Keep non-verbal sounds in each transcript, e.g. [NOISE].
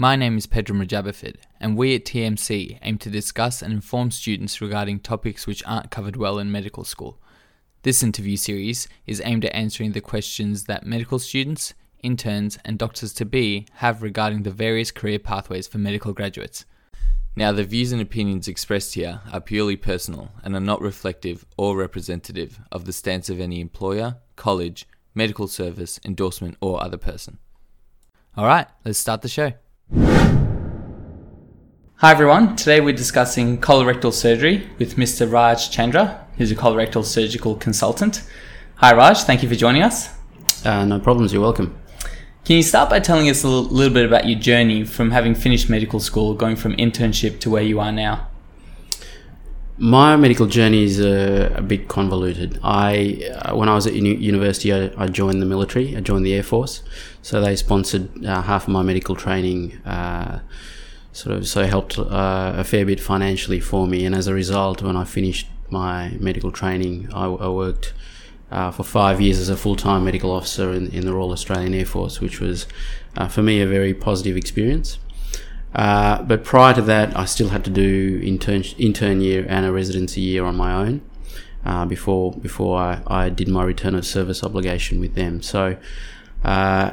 My name is Pedro Mujabafid, and we at TMC aim to discuss and inform students regarding topics which aren't covered well in medical school. This interview series is aimed at answering the questions that medical students, interns, and doctors to be have regarding the various career pathways for medical graduates. Now, the views and opinions expressed here are purely personal and are not reflective or representative of the stance of any employer, college, medical service, endorsement, or other person. Alright, let's start the show. Hi everyone, today we're discussing colorectal surgery with Mr. Raj Chandra, who's a colorectal surgical consultant. Hi Raj, thank you for joining us. Uh, no problems, you're welcome. Can you start by telling us a little, little bit about your journey from having finished medical school, going from internship to where you are now? My medical journey is uh, a bit convoluted. I, uh, when I was at uni- university, I, I, joined the military. I joined the Air Force, so they sponsored uh, half of my medical training. Uh, sort of, so helped uh, a fair bit financially for me. And as a result, when I finished my medical training, I, I worked uh, for five years as a full-time medical officer in, in the Royal Australian Air Force, which was for me a very positive experience. Uh, but prior to that, I still had to do intern intern year and a residency year on my own uh, before before I, I did my return of service obligation with them. So uh,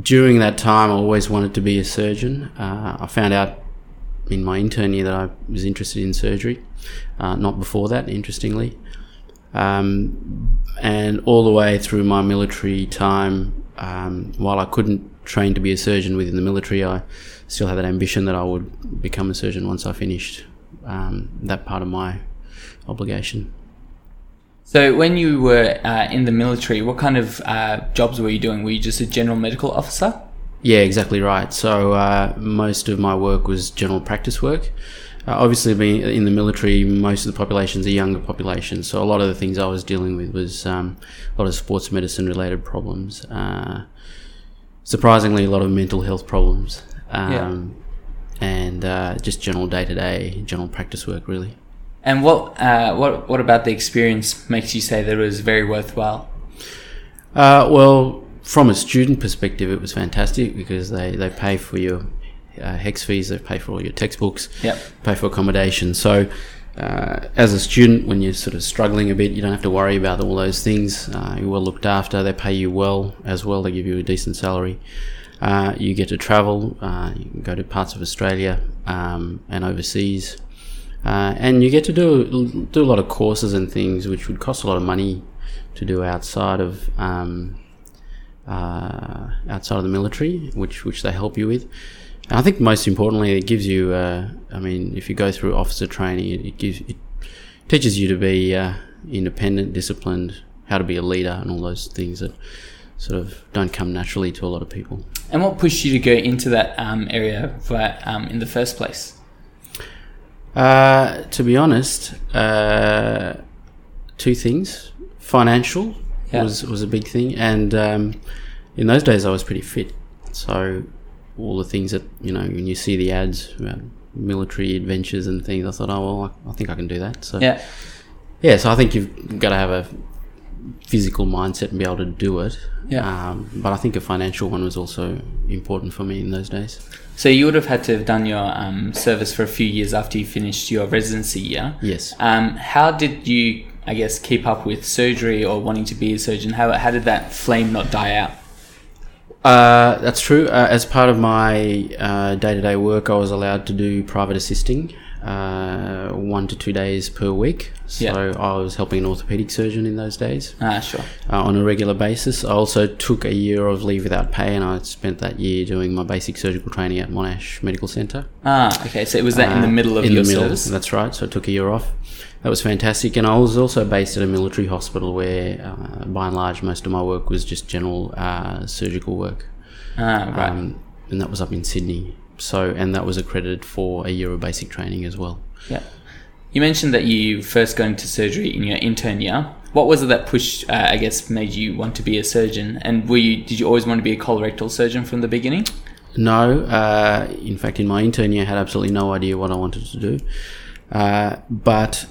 during that time, I always wanted to be a surgeon. Uh, I found out in my intern year that I was interested in surgery, uh, not before that, interestingly. Um, and all the way through my military time, um, while I couldn't train to be a surgeon within the military, I still had that ambition that I would become a surgeon once I finished um, that part of my obligation. So, when you were uh, in the military, what kind of uh, jobs were you doing? Were you just a general medical officer? Yeah, exactly right. So, uh, most of my work was general practice work. Uh, obviously, being in the military, most of the population's a younger population, so a lot of the things I was dealing with was um, a lot of sports medicine related problems. Uh, surprisingly, a lot of mental health problems um, yeah. and uh, just general day to day, general practice work, really. And what uh, what what about the experience makes you say that it was very worthwhile? Uh, well, from a student perspective, it was fantastic because they, they pay for your uh, HECS fees, they pay for all your textbooks, yep. pay for accommodation. So, uh, as a student, when you're sort of struggling a bit, you don't have to worry about all those things. Uh, you're well looked after. They pay you well as well. They give you a decent salary. Uh, you get to travel, uh, you can go to parts of Australia um, and overseas, uh, and you get to do do a lot of courses and things which would cost a lot of money to do outside of um, uh, outside of the military, which which they help you with. And I think most importantly, it gives you. Uh, I mean, if you go through officer training, it, it gives it teaches you to be independent, disciplined, how to be a leader, and all those things that sort of don't come naturally to a lot of people. And what pushed you to go into that um, area for, um, in the first place? Uh, to be honest, uh, two things. Financial yeah. was was a big thing, and um, in those days I was pretty fit. So all the things that you know when you see the ads about military adventures and things, I thought, oh well, I think I can do that. So yeah, yeah. So I think you've got to have a physical mindset and be able to do it. Yeah. Um, but I think a financial one was also important for me in those days. So you would have had to have done your um, service for a few years after you finished your residency year. Yes. Um, how did you, I guess, keep up with surgery or wanting to be a surgeon? How, how did that flame not die out? Uh, that's true. Uh, as part of my day to day work, I was allowed to do private assisting uh, one to two days per week. So yeah. I was helping an orthopedic surgeon in those days. Ah, sure. Uh, on a regular basis. I also took a year of leave without pay, and I spent that year doing my basic surgical training at Monash Medical Centre. Ah, okay. So it was that in the uh, middle of in your the middle, service. That's right. So I took a year off. That was fantastic, and I was also based at a military hospital where, uh, by and large, most of my work was just general uh, surgical work. Ah, right. Um, and that was up in Sydney. So, and that was accredited for a year of basic training as well. Yeah. You mentioned that you first got into surgery in your intern year. What was it that pushed, uh, I guess, made you want to be a surgeon? And were you, did you always want to be a colorectal surgeon from the beginning? No. Uh, in fact, in my intern year, I had absolutely no idea what I wanted to do. Uh, but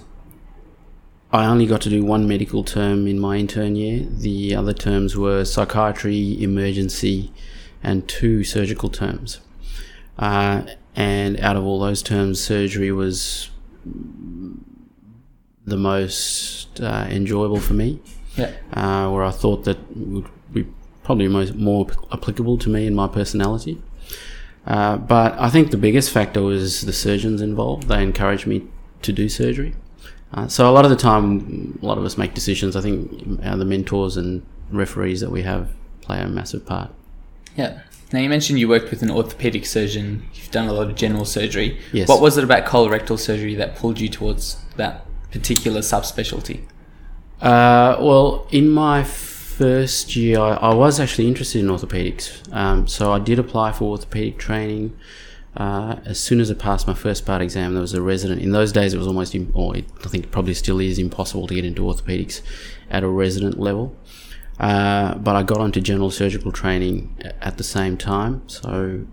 I only got to do one medical term in my intern year. The other terms were psychiatry, emergency, and two surgical terms. Uh, and out of all those terms, surgery was the most uh, enjoyable for me. Yeah. Uh, where I thought that would be probably most more applicable to me and my personality. Uh, but I think the biggest factor was the surgeons involved. They encouraged me to do surgery. Uh, so a lot of the time, a lot of us make decisions. I think uh, the mentors and referees that we have play a massive part. Yeah. Now you mentioned you worked with an orthopedic surgeon. You've done a lot of general surgery. Yes. What was it about colorectal surgery that pulled you towards that particular subspecialty? Uh, well, in my first year, I, I was actually interested in orthopedics. Um, so I did apply for orthopedic training. Uh, as soon as I passed my first part exam, there was a resident. In those days, it was almost, im- or it, I think probably still is impossible to get into orthopedics at a resident level. Uh, but I got onto general surgical training at the same time. So,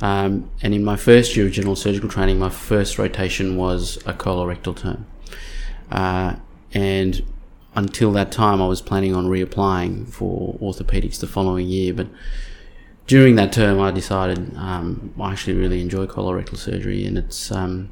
um, and in my first year of general surgical training, my first rotation was a colorectal term. Uh, and until that time, I was planning on reapplying for orthopedics the following year. But during that term, I decided um, I actually really enjoy colorectal surgery and it's um,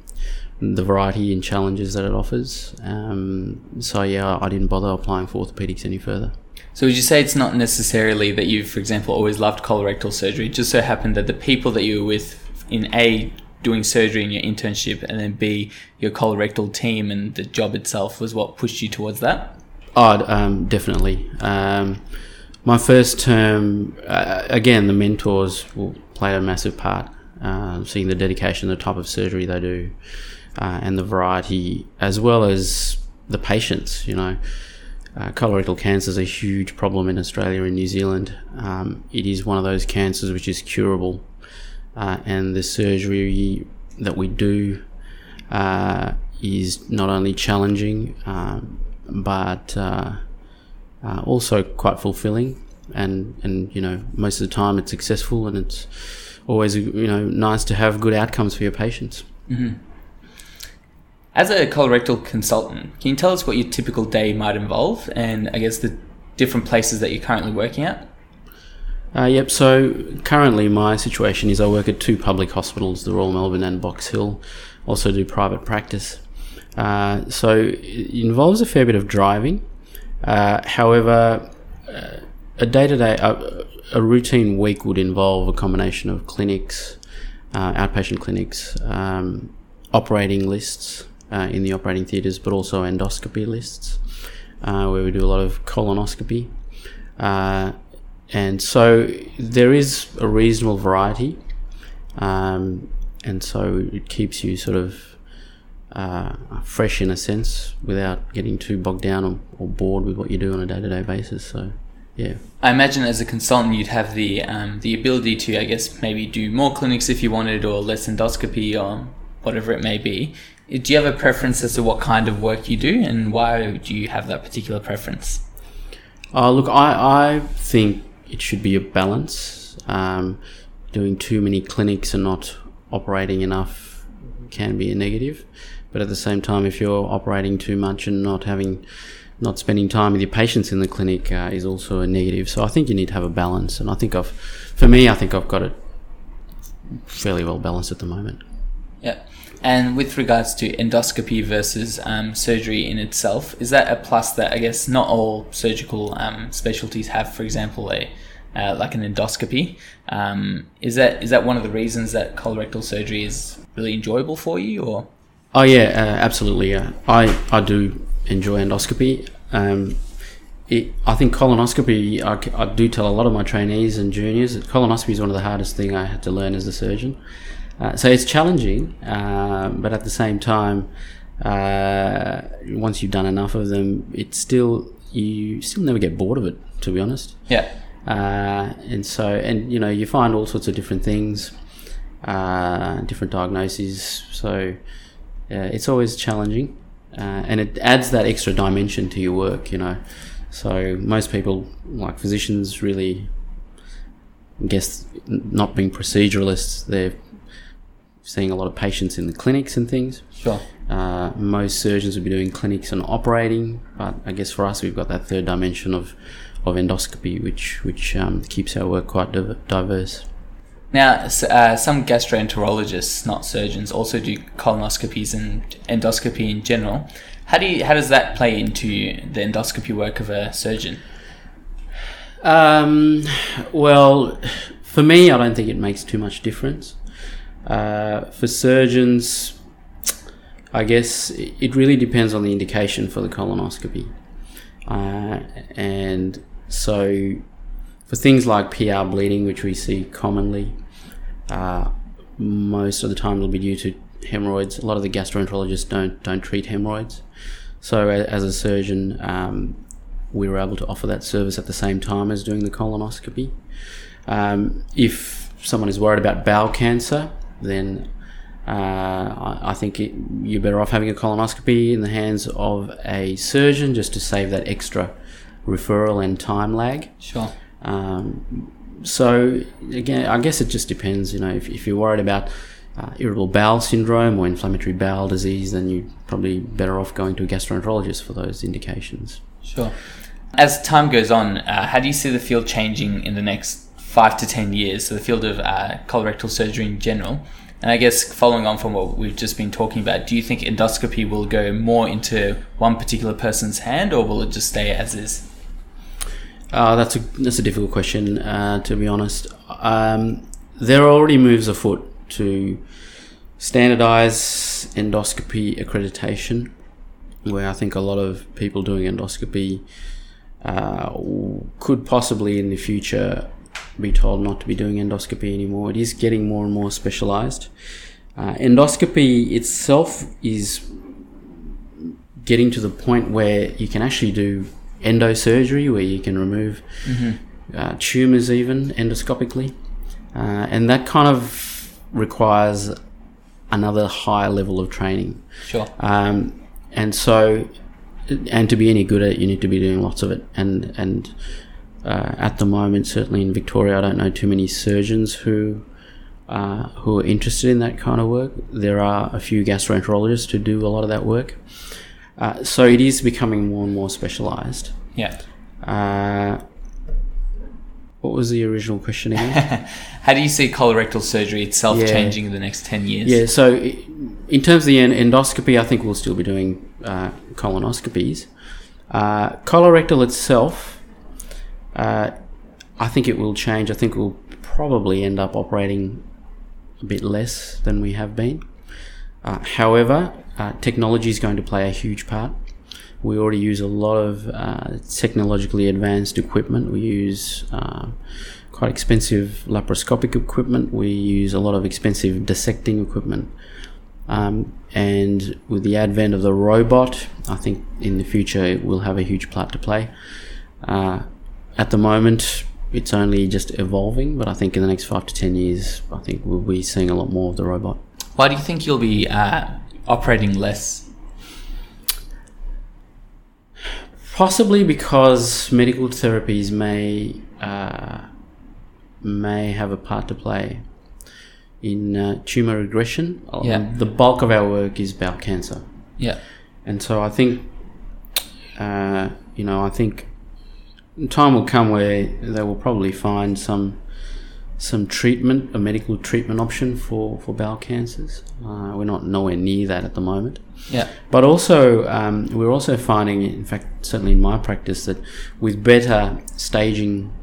the variety and challenges that it offers. Um, so, yeah, I didn't bother applying for orthopedics any further. So would you say it's not necessarily that you, for example, always loved colorectal surgery? It just so happened that the people that you were with in A doing surgery in your internship and then B your colorectal team and the job itself was what pushed you towards that? Oh, um, definitely. Um, my first term, uh, again, the mentors will play a massive part. Uh, seeing the dedication, the type of surgery they do, uh, and the variety, as well as the patients. You know, uh, colorectal cancer is a huge problem in Australia and New Zealand. Um, it is one of those cancers which is curable, uh, and the surgery that we do uh, is not only challenging, um, but uh, uh, also quite fulfilling. And, and you know most of the time it's successful and it's always you know nice to have good outcomes for your patients. As a colorectal consultant, can you tell us what your typical day might involve and I guess the different places that you're currently working at? Uh, yep. So currently, my situation is I work at two public hospitals, the Royal Melbourne and Box Hill. Also do private practice. Uh, so it involves a fair bit of driving. Uh, however, uh, a day-to-day, a, a routine week would involve a combination of clinics, uh, outpatient clinics, um, operating lists uh, in the operating theatres, but also endoscopy lists, uh, where we do a lot of colonoscopy. Uh, and so there is a reasonable variety, um, and so it keeps you sort of uh, fresh in a sense without getting too bogged down or, or bored with what you do on a day to day basis. So, yeah. I imagine as a consultant you'd have the um, the ability to, I guess, maybe do more clinics if you wanted, or less endoscopy, or whatever it may be. Do you have a preference as to what kind of work you do, and why do you have that particular preference? Uh, look, I, I think it should be a balance. Um, doing too many clinics and not operating enough can be a negative. But at the same time, if you're operating too much and not having, not spending time with your patients in the clinic uh, is also a negative. So I think you need to have a balance. And I think I've, for me, I think I've got it fairly well balanced at the moment. Yeah. And with regards to endoscopy versus um, surgery in itself, is that a plus that I guess not all surgical um, specialties have? For example, a uh, like an endoscopy. Um, is that is that one of the reasons that colorectal surgery is really enjoyable for you, or? Oh yeah, uh, absolutely. Uh, I I do enjoy endoscopy. Um, it, I think colonoscopy. I do tell a lot of my trainees and juniors that colonoscopy is one of the hardest thing I had to learn as a surgeon. Uh, so it's challenging, uh, but at the same time, uh, once you've done enough of them, it's still you still never get bored of it. To be honest, Yeah. uh, and so and you know you find all sorts of different things, uh, different diagnoses. So uh, it's always challenging, uh, and it adds that extra dimension to your work. You know, so most people like physicians really I guess not being proceduralists, they're seeing a lot of patients in the clinics and things. Sure. Uh, most surgeons would be doing clinics and operating, but I guess for us, we've got that third dimension of, of endoscopy, which which um, keeps our work quite div- diverse. Now, uh, some gastroenterologists, not surgeons, also do colonoscopies and endoscopy in general. How do you, how does that play into the endoscopy work of a surgeon? Um, well, for me, I don't think it makes too much difference. Uh, for surgeons, I guess it really depends on the indication for the colonoscopy. Uh, and so, for things like PR bleeding, which we see commonly, uh, most of the time it'll be due to hemorrhoids. A lot of the gastroenterologists don't don't treat hemorrhoids. So, as a surgeon, um, we were able to offer that service at the same time as doing the colonoscopy. Um, if someone is worried about bowel cancer, then uh, I, I think it, you're better off having a colonoscopy in the hands of a surgeon just to save that extra referral and time lag. Sure. Um, so again, I guess it just depends. You know, if, if you're worried about uh, irritable bowel syndrome or inflammatory bowel disease, then you're probably better off going to a gastroenterologist for those indications. Sure. As time goes on, uh, how do you see the field changing in the next five to ten years? So the field of uh, colorectal surgery in general, and I guess following on from what we've just been talking about, do you think endoscopy will go more into one particular person's hand, or will it just stay as is? Uh, that's a that's a difficult question, uh, to be honest. Um, there are already moves afoot to standardize endoscopy accreditation, where I think a lot of people doing endoscopy uh, could possibly in the future be told not to be doing endoscopy anymore. It is getting more and more specialized. Uh, endoscopy itself is getting to the point where you can actually do endosurgery, where you can remove uh, tumors even endoscopically, uh, and that kind of requires another higher level of training. Sure. Um, and so, and to be any good at it, you need to be doing lots of it. And and uh, at the moment, certainly in Victoria, I don't know too many surgeons who uh, who are interested in that kind of work. There are a few gastroenterologists who do a lot of that work. Uh, so it is becoming more and more specialised. Yeah. Uh, what was the original question again? [LAUGHS] How do you see colorectal surgery itself Yeah. changing in the next ten years? Yeah, so in terms of the endoscopy, I think we'll still be doing uh, colonoscopies. Uh, colorectal itself, uh, I think it will change. I think we'll probably end up operating a bit less than we have been. Uh, however, uh, technology is going to play a huge part. We already use a lot of uh, technologically advanced equipment. We use uh, quite expensive laparoscopic equipment. We use a lot of expensive dissecting equipment. Um, and with the advent of the robot, I think in the future it will have a huge part to play. At the moment, it's only just evolving, but I think in the next five to ten years, I think we'll be seeing a lot more of the robot. Why do you think you'll be uh, operating less? Possibly because medical therapies may uh, may have a part to play in uh, tumor regression. Yeah. The bulk of our work is bowel cancer, Yeah. and so I think, uh, you know, I think time will come where they will probably find some some treatment, a medical treatment option for for bowel cancers. Uh, we're not nowhere near that at the moment. Yeah. But also, um, we're also finding, in fact, certainly in my practice, that with better staging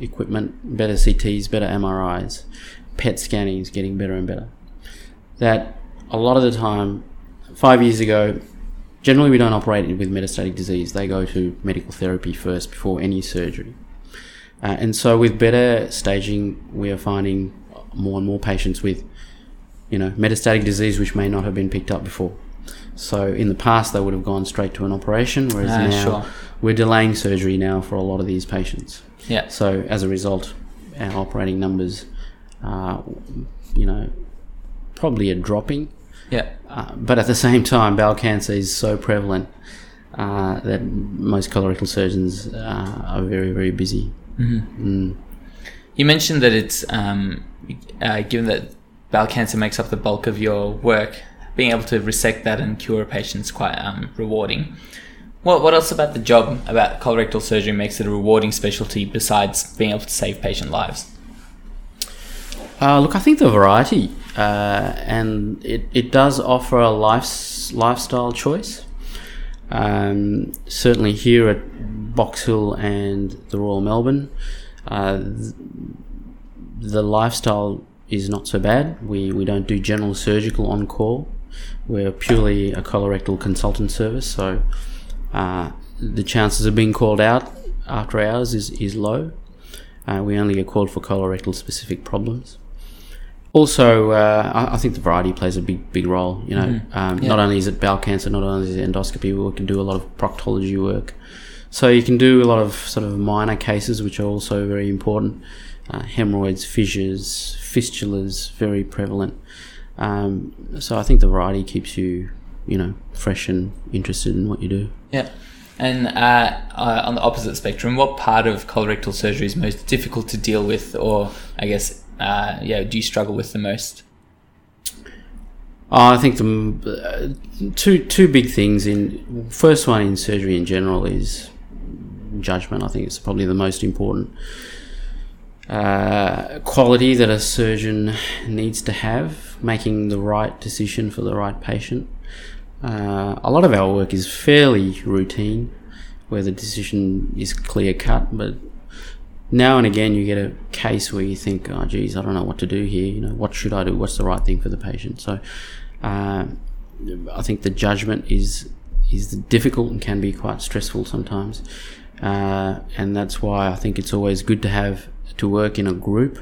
equipment, better CTs, better MRIs, PET scanning is getting better and better. That a lot of the time, five years ago, generally we don't operate with metastatic disease. They go to medical therapy first before any surgery. Uh, and so, with better staging, we are finding more and more patients with, you know, metastatic disease which may not have been picked up before. So in the past, they would have gone straight to an operation, whereas Ah, now sure. we're delaying surgery now for a lot of these patients. Yeah. So as a result, our operating numbers, uh, you know, probably are dropping. Yeah. Uh, but at the same time, bowel cancer is so prevalent uh, that most colorectal surgeons uh, are very, very busy. Mm. You mentioned that it's um, uh, given that bowel cancer makes up the bulk of your work, being able to resect that and cure a patient is quite um, rewarding. What what else about the job about colorectal surgery makes it a rewarding specialty besides being able to save patient lives? Uh, look, I think the variety, uh, and it, it does offer a life, lifestyle choice. Um, certainly here at Box Hill and the Royal Melbourne, uh, the lifestyle is not so bad. We, we don't do general surgical on call. We're purely a colorectal consultant service, so uh, the chances of being called out after hours is, is low. Uh, we only get called for colorectal specific problems. Also, uh, I, I, think the variety plays a big big role. You know, mm-hmm. um, yeah. not only is it bowel cancer, not only is it endoscopy, we can do a lot of proctology work. So you can do a lot of sort of minor cases, which are also very important. Uh, hemorrhoids, fissures, fistulas, very prevalent. Um, so I think the variety keeps you, you know, fresh and interested in what you do. Yeah. And uh, uh, on the opposite spectrum, what part of colorectal surgery is most difficult to deal with, or I guess, uh, yeah, do you struggle with the most? Oh, I think the uh, two two big things in first one in surgery in general is judgment. I think it's probably the most important uh, quality that a surgeon needs to have, making the right decision for the right patient. Uh, a lot of our work is fairly routine, where the decision is clear cut, but now and again you get a case where you think, oh, geez, I don't know what to do here. You know, what should I do? What's the right thing for the patient? So, uh, I think the judgment is is difficult and can be quite stressful sometimes, uh, and that's why I think it's always good to have to work in a group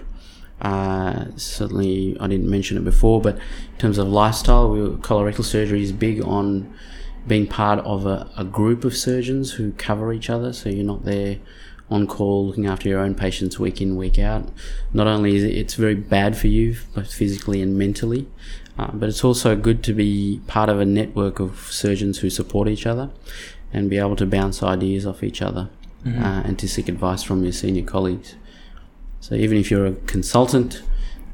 uh, certainly, I didn't mention it before, but in terms of lifestyle, we, colorectal surgery is big on being part of a, a, group of surgeons who cover each other. So you're not there on call looking after your own patients week in, week out. Not only is it it's very bad for you, both physically and mentally, uh, but it's also good to be part of a network of surgeons who support each other and be able to bounce ideas off each other mm-hmm. uh, and to seek advice from your senior colleagues. So even if you're a consultant,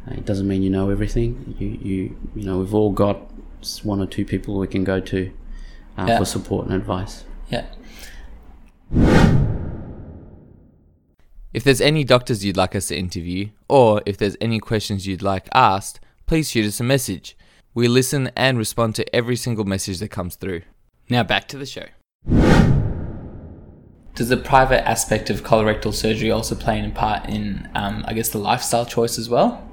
uh, it doesn't mean you know everything. You you you know we've all got one or two people we can go to uh, yeah. for support and advice. Yeah. If there's any doctors you'd like us to interview, or if there's any questions you'd like asked, please shoot us a message. We listen and respond to every single message that comes through. Now back to the show. Does the private aspect of colorectal surgery also play a part in, um, I guess, the lifestyle choice as well?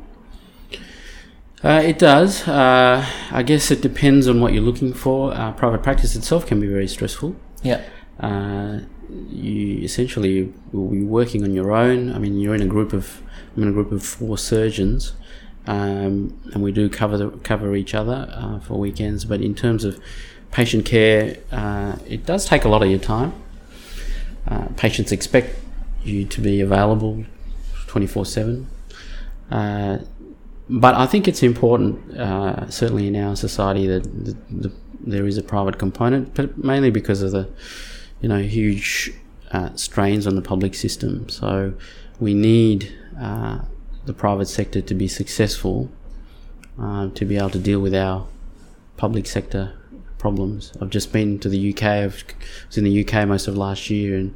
Uh, it does. Uh, I guess it depends on what you're looking for. Uh, private practice itself can be very stressful. Yeah. Uh, you essentially will be working on your own. I mean, you're in a group of I'm in a group of four surgeons, um, and we do cover the, cover each other uh, for weekends. But in terms of patient care, uh, it does take a lot of your time. Uh, patients expect you to be available 24 uh, 7. But I think it's important, uh, certainly in our society, that the, the, there is a private component, but mainly because of the, you know, huge uh, strains on the public system. So we need uh, the private sector to be successful, to be able to deal with our public sector problems. I've just been to the UK. I was in the UK most of last year and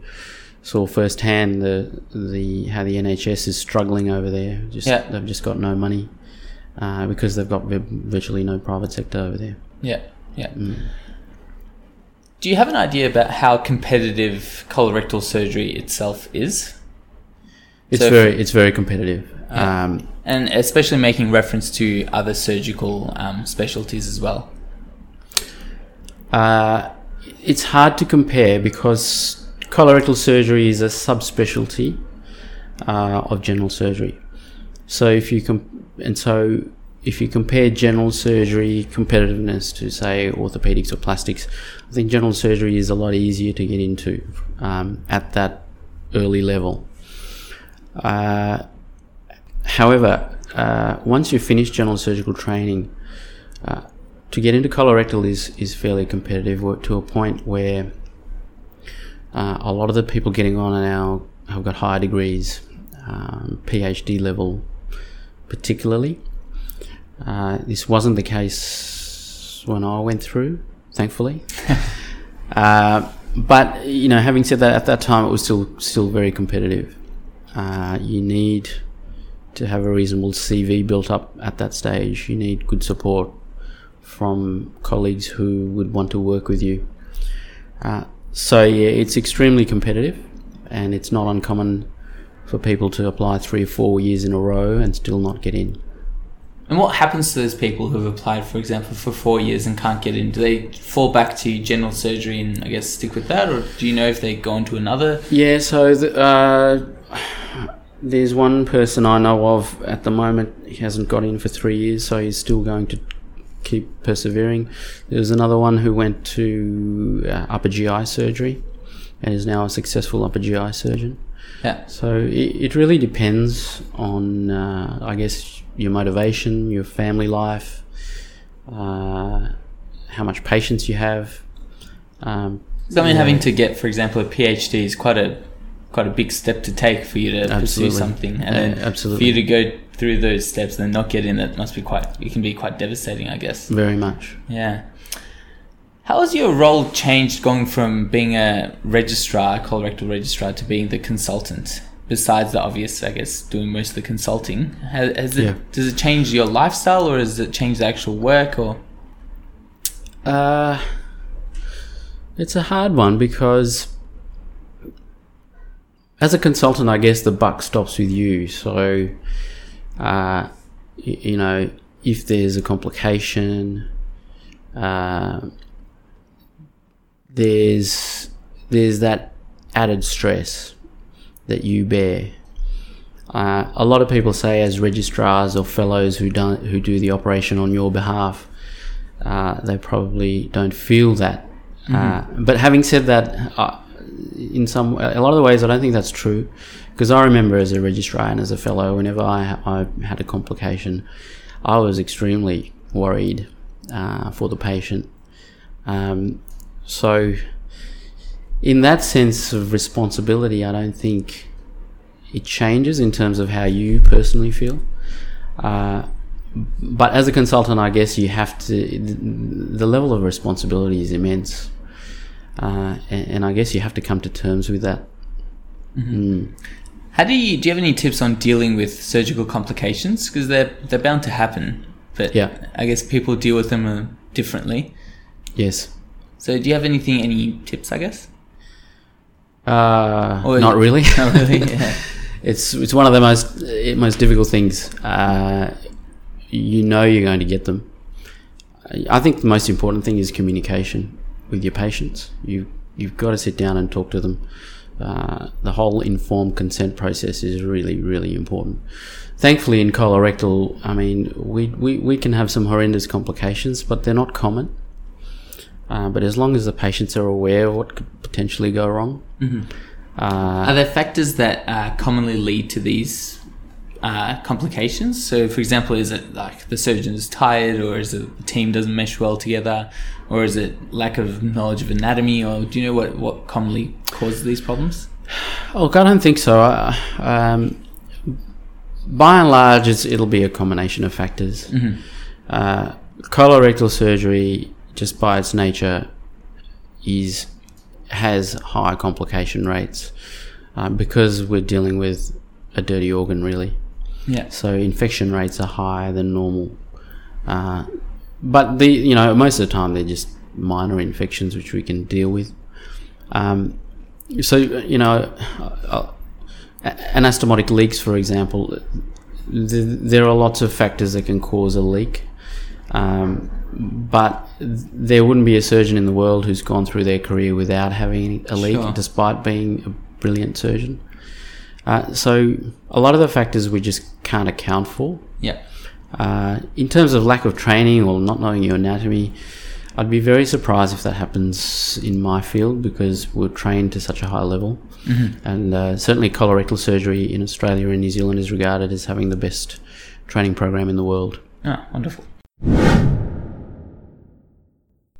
saw firsthand the the how the NHS is struggling over there. Just yeah. they've just got no money uh, because they've got virtually no private sector over there. Yeah, yeah. Mm. Do you have an idea about how competitive colorectal surgery itself is? It's so very it's very competitive. Yeah. Um, and especially making reference to other surgical um, specialties as well. Uh, it's hard to compare because colorectal surgery is a subspecialty uh, of general surgery. So if you com- and so if you compare general surgery competitiveness to say orthopedics or plastics, I think general surgery is a lot easier to get into um, at that early level. Uh, however, uh, once you finish general surgical training, uh, to get into colorectal is is fairly competitive to a point where uh, a lot of the people getting on now have got higher degrees, um, PhD level, particularly. Uh, this wasn't the case when I went through, thankfully. [LAUGHS] uh, but you know, having said that, at that time it was still still very competitive. Uh, you need to have a reasonable CV built up at that stage, you need good support from colleagues who would want to work with you. Uh, so yeah, it's extremely competitive, and it's not uncommon for people to apply three or four years in a row and still not get in. And what happens to those people who have applied, for example, for four years and can't get in? Do they fall back to general surgery and I guess stick with that, or do you know if they go on to another? Yeah, so the, uh, there's one person I know of at the moment. He hasn't got in for three years, so he's still going to keep persevering. There's another one who went to uh, upper GI surgery and is now a successful upper GI surgeon. Yeah. So it, it really depends on, uh, I guess, your motivation, your family life, uh, how much patience you have. Um, So I mean, yeah. having to get, for example, a PhD is quite a quite a big step to take for you to Absolutely. pursue something, and Uh, then absolutely. for you to go through those steps and not get in, that must be quite. It can be quite devastating, I guess. Very much. Yeah. How has your role changed going from being a registrar, colorectal registrar, to being the consultant? Besides the obvious, I guess, doing most of the consulting, has, has it, does it change your lifestyle, or does it change the actual work, or? Uh, it's a hard one because as a consultant, I guess the buck stops with you. So, uh, y- you know, if there's a complication, uh, there's there's that added stress that you bear. Uh, a lot of people say, as registrars or fellows who don't who do the operation on your behalf, uh, they probably don't feel that. Uh, but having said that, uh, in some a lot of the ways, I don't think that's true. Because I remember as a registrar and as a fellow, whenever I, I had a complication, I was extremely worried uh, for the patient. Um, so, in that sense of responsibility, I don't think it changes in terms of how you personally feel. Uh, but as a consultant, I guess you have to. The level of responsibility is immense, uh, and, and I guess you have to come to terms with that. Mm. how do you do? You have any tips on dealing with surgical complications because they're they're bound to happen, but Yeah. I guess people deal with them uh, differently. Yes. So, do you have anything, any tips? I guess. Uh, Or- not really. Not really. [LAUGHS] Yeah. it's it's one of the most eh, most difficult things. Uh, you know you're going to get them. I think the most important thing is communication with your patients. You you've got to sit down and talk to them. Uh, the whole informed consent process is really really important. Thankfully, in colorectal, I mean, we, we, we can have some horrendous complications, but they're not common. Uh, but as long as the patients are aware of what could potentially go wrong, uh, Are there factors that uh, commonly lead to these uh, complications? So, for example, is it like the surgeon is tired, or is it the team doesn't mesh well together, or is it lack of knowledge of anatomy, or do you know what, what commonly causes these problems? Look, I don't think so. I- Um, by and large, it's, it'll be a combination of factors. Uh, colorectal surgery, just by its nature, is has high complication rates uh, because we're dealing with a dirty organ, really. Yeah. So infection rates are higher than normal. Uh, but the you know most of the time they're just minor infections which we can deal with. Um, so you know, uh, anastomotic leaks, for example, th- there are lots of factors that can cause a leak. Um, but there wouldn't be a surgeon in the world who's gone through their career without having a leak, Sure. despite being a brilliant surgeon. Uh, so a lot of the factors we just can't account for. Yeah. Uh, in terms of lack of training or not knowing your anatomy, I'd be very surprised if that happens in my field because we're trained to such a high level. And uh, certainly, colorectal surgery in Australia and New Zealand is regarded as having the best training program in the world. Ah, wonderful.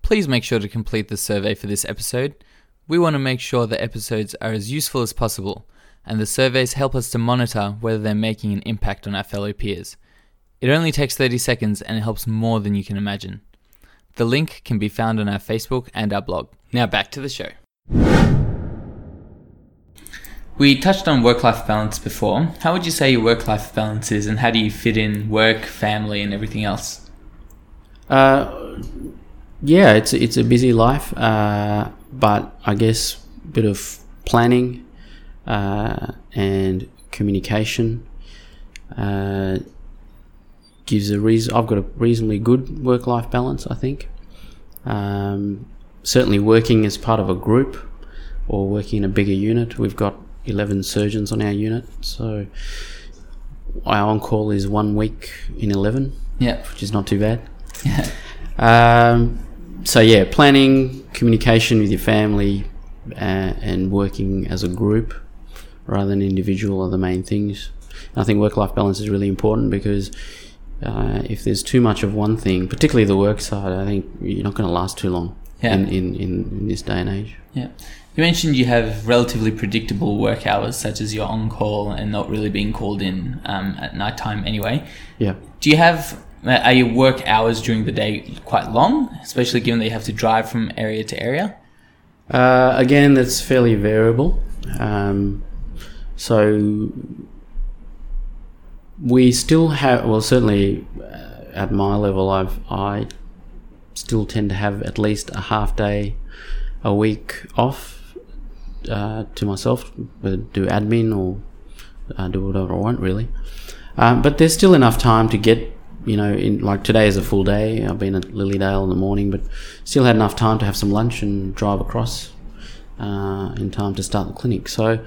Please make sure to complete the survey for this episode. We want to make sure the episodes are as useful as possible, and the surveys help us to monitor whether they're making an impact on our fellow peers. It only takes 30 seconds and it helps more than you can imagine. The link can be found on our Facebook and our blog. Now back to the show. We touched on work life balance before. How would you say your work life balance is, and how do you fit in work, family, and everything else? Uh, yeah, it's it's a busy life, uh, but I guess a bit of planning uh, and communication uh, gives a reason. I've got a reasonably good work life balance, I think. Um, certainly, working as part of a group or working in a bigger unit, we've got 11 surgeons on our unit, so our on call is one week in 11, Yeah. which is not too bad. Yeah. [LAUGHS] Um, so yeah, planning, communication with your family, uh, and working as a group rather than individual are the main things. And I think work-life balance is really important because uh, if there's too much of one thing, particularly the work side, I think you're not going to last too long Yeah. in, in, in this day and age. Yeah. You mentioned you have relatively predictable work hours, such as your on call and not really being called in um, at night time anyway. Yeah. Do you have, are your work hours during the day quite long, especially given that you have to drive from area to area? Uh, again, that's fairly variable. Um, so we still have, well, certainly uh, at my level, I've I still tend to have at least a half day a week off uh, to myself, do admin or uh, do whatever I want, really. Um, but there's still enough time to get, you know, in like today is a full day. I've been at Lilydale in the morning, but still had enough time to have some lunch and drive across uh, in time to start the clinic. So, you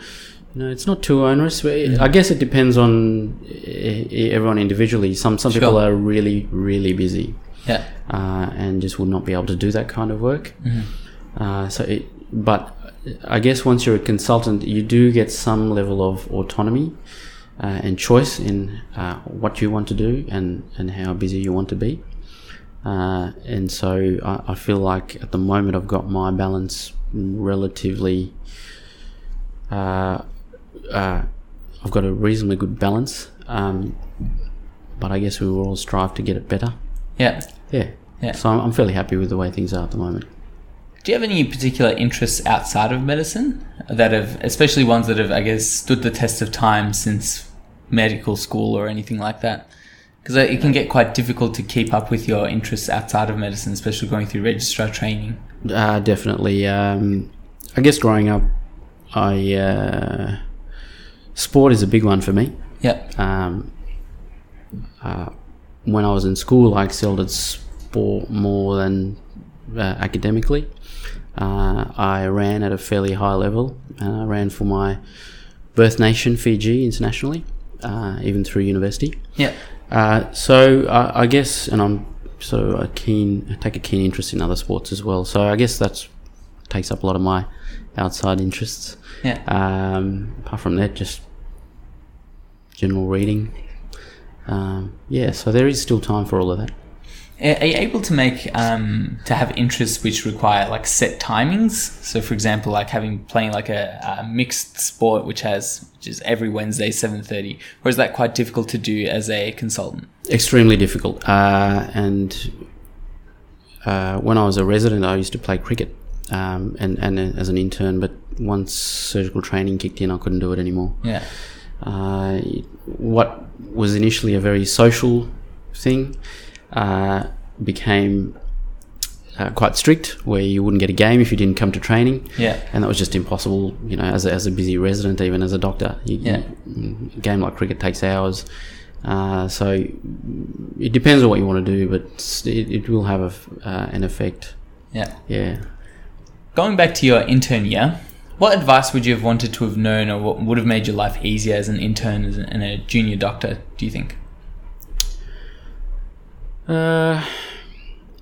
know, it's not too onerous. I guess it depends on everyone individually. Some some people are really really busy Yeah. uh, and just would not be able to do that kind of work. Mm-hmm. Uh, so, it, but I guess once you're a consultant, you do get some level of autonomy uh, and choice in uh, what you want to do and, and how busy you want to be. Uh, and so I, I feel like at the moment I've got my balance relatively. Uh, uh, I've got a reasonably good balance, um, but I guess we will all strive to get it better. Yeah. Yeah. Yeah. So I'm, I'm fairly happy with the way things are at the moment. Do you have any particular interests outside of medicine that have, especially ones that have, I guess, stood the test of time since medical school or anything like that? Because it can get quite difficult to keep up with your interests outside of medicine, especially going through registrar training. Uh, definitely. Um, I guess growing up, I uh, sport is a big one for me. Yeah. Um, uh, when I was in school, I excelled at sport more than uh, academically. Uh, I ran at a fairly high level. Uh, I ran for my birth nation, Fiji, internationally, uh, even through university. Yeah. Uh, so I, I guess, and I'm so a keen, I take a keen interest in other sports as well. So I guess that's takes up a lot of my outside interests. Yeah. Um, apart from that, just general reading. Um, yeah, so there is still time for all of that. Are you able to make um, to have interests which require like set timings? So, for example, like having playing like a, a mixed sport which has which is every Wednesday seven thirty, or is that quite difficult to do as a consultant? Extremely difficult. Uh, and uh, when I was a resident, I used to play cricket um, and, and as an intern, but once surgical training kicked in, I couldn't do it anymore. Yeah, uh, what was initially a very social thing uh, became uh, quite strict, where you wouldn't get a game if you didn't come to training, yeah, and that was just impossible. You know, as a, as a busy resident, even as a doctor, you, Yeah. you- a game like cricket takes hours. Uh, so it depends on what you want to do, but it, it will have a uh, an effect. yeah. Yeah. Going back to your intern year, what advice would you have wanted to have known, or what would have made your life easier as an intern and a junior doctor? Do you think? Uh,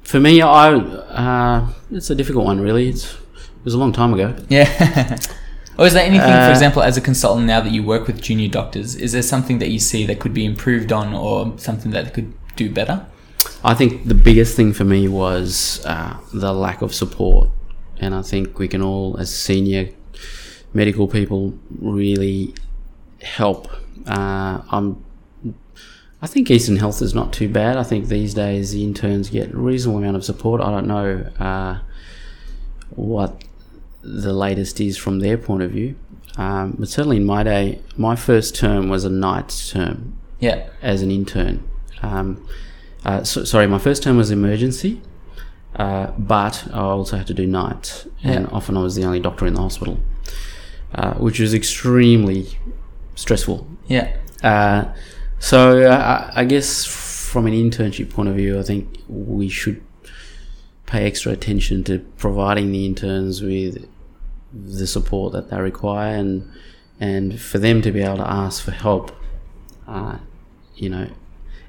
for me, I uh, it's a difficult one. Really, it's it was a long time ago. Yeah. [LAUGHS] or is there anything, for Uh, example, as a consultant now that you work with junior doctors, is there something that you see that could be improved on, or something that could do better? I think the biggest thing for me was uh, the lack of support, and I think we can all, as senior medical people, really help. Uh, I'm, I think Eastern Health is not too bad. I think these days the interns get a reasonable amount of support. I don't know uh, what the latest is from their point of view. Um, but certainly in my day, my first term was a night term Yeah. as an intern. Um, uh, so, sorry, my first term was emergency, uh, but I also had to do nights, and Yeah. often I was the only doctor in the hospital, uh, which was extremely stressful. Yeah. So I I guess from an internship point of view, I think we should pay extra attention to providing the interns with the support that they require, and and for them to be able to ask for help. Uh, you know,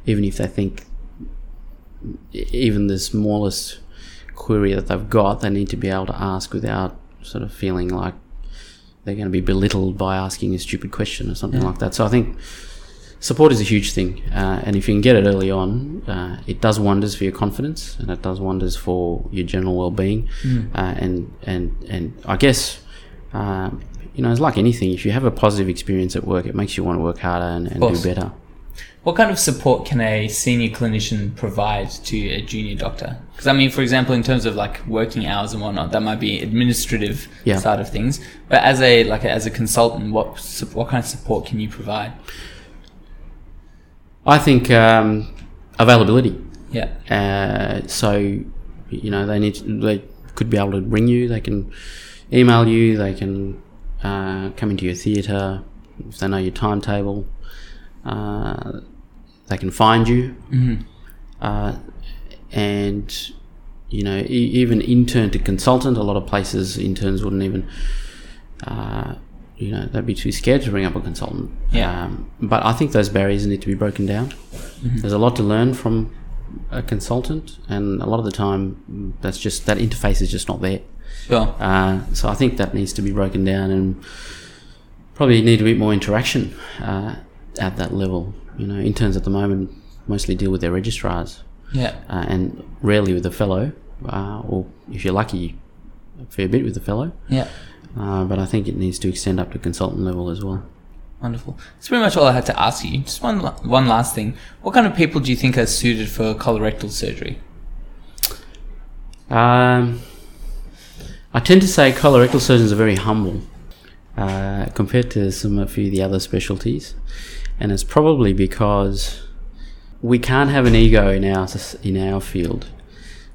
even if they think even the smallest query that they've got, they need to be able to ask without sort of feeling like they're going to be belittled by asking a stupid question or something like that. So I think support is a huge thing, uh, and if you can get it early on, uh, it does wonders for your confidence and it does wonders for your general well-being. Uh, and and and I guess. Um, you know, it's like anything. If you have a positive experience at work, it makes you want to work harder and, and do better. What kind of support can a senior clinician provide to a junior doctor? Because I mean, for example, in terms of like working hours and whatnot, that might be administrative Yeah. side of things. But as a like a, as a consultant, what what kind of support can you provide? I think um, availability. Yeah. Uh, so, you know, they need to, they could be able to ring you. They can email you. They can uh, come into your theatre if they know your timetable. Uh, they can find you, Mhm. uh, and you know, e- even intern to consultant. A lot of places interns wouldn't even. You know, they'd be too scared to bring up a consultant. Yeah. Um, but I think those barriers need to be broken down. There's a lot to learn from a consultant, and a lot of the time, that's just that interface is just not there. Sure. Uh, so I think that needs to be broken down, and probably need a bit more interaction uh, at that level. You know, interns at the moment mostly deal with their registrars, Yeah. uh, and rarely with a fellow, uh, or if you're lucky, a fair bit with a fellow. Yeah. Uh, but I think it needs to extend up to consultant level as well. Wonderful. That's pretty much all I had to ask you. Just one one last thing. What kind of people do you think are suited for colorectal surgery? Um, I tend to say colorectal surgeons are very humble uh, compared to some a few of the other specialties, and it's probably because we can't have an ego in our in our field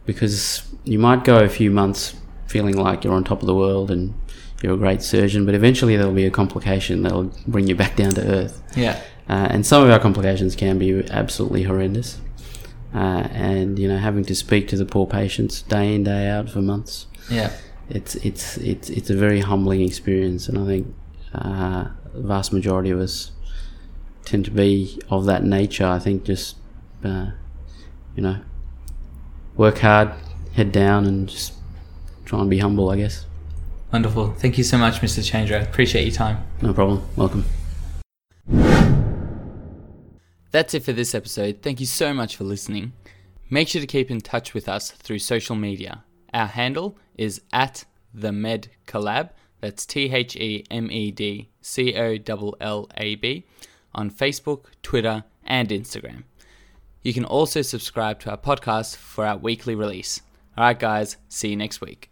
because you might go a few months feeling like you're on top of the world and you're a great surgeon, but eventually there'll be a complication that'll bring you back down to earth. Yeah. Uh, and some of our complications can be absolutely horrendous. Uh, and you know, having to speak to the poor patients day in day out for months, Yeah. it's it's it's it's a very humbling experience. And I think uh, the vast majority of us tend to be of that nature. I think just uh, you know, work hard, head down, and just try and be humble. I guess. Wonderful. Thank you so much, Mr. Chandra. Appreciate your time. No problem. Welcome. That's it for this episode. Thank you so much for listening. Make sure to keep in touch with us through social media. Our handle is at the Med Collab. That's T H E M E D C O L L A B on Facebook, Twitter, and Instagram. You can also subscribe to our podcast for our weekly release. All right, guys, see you next week.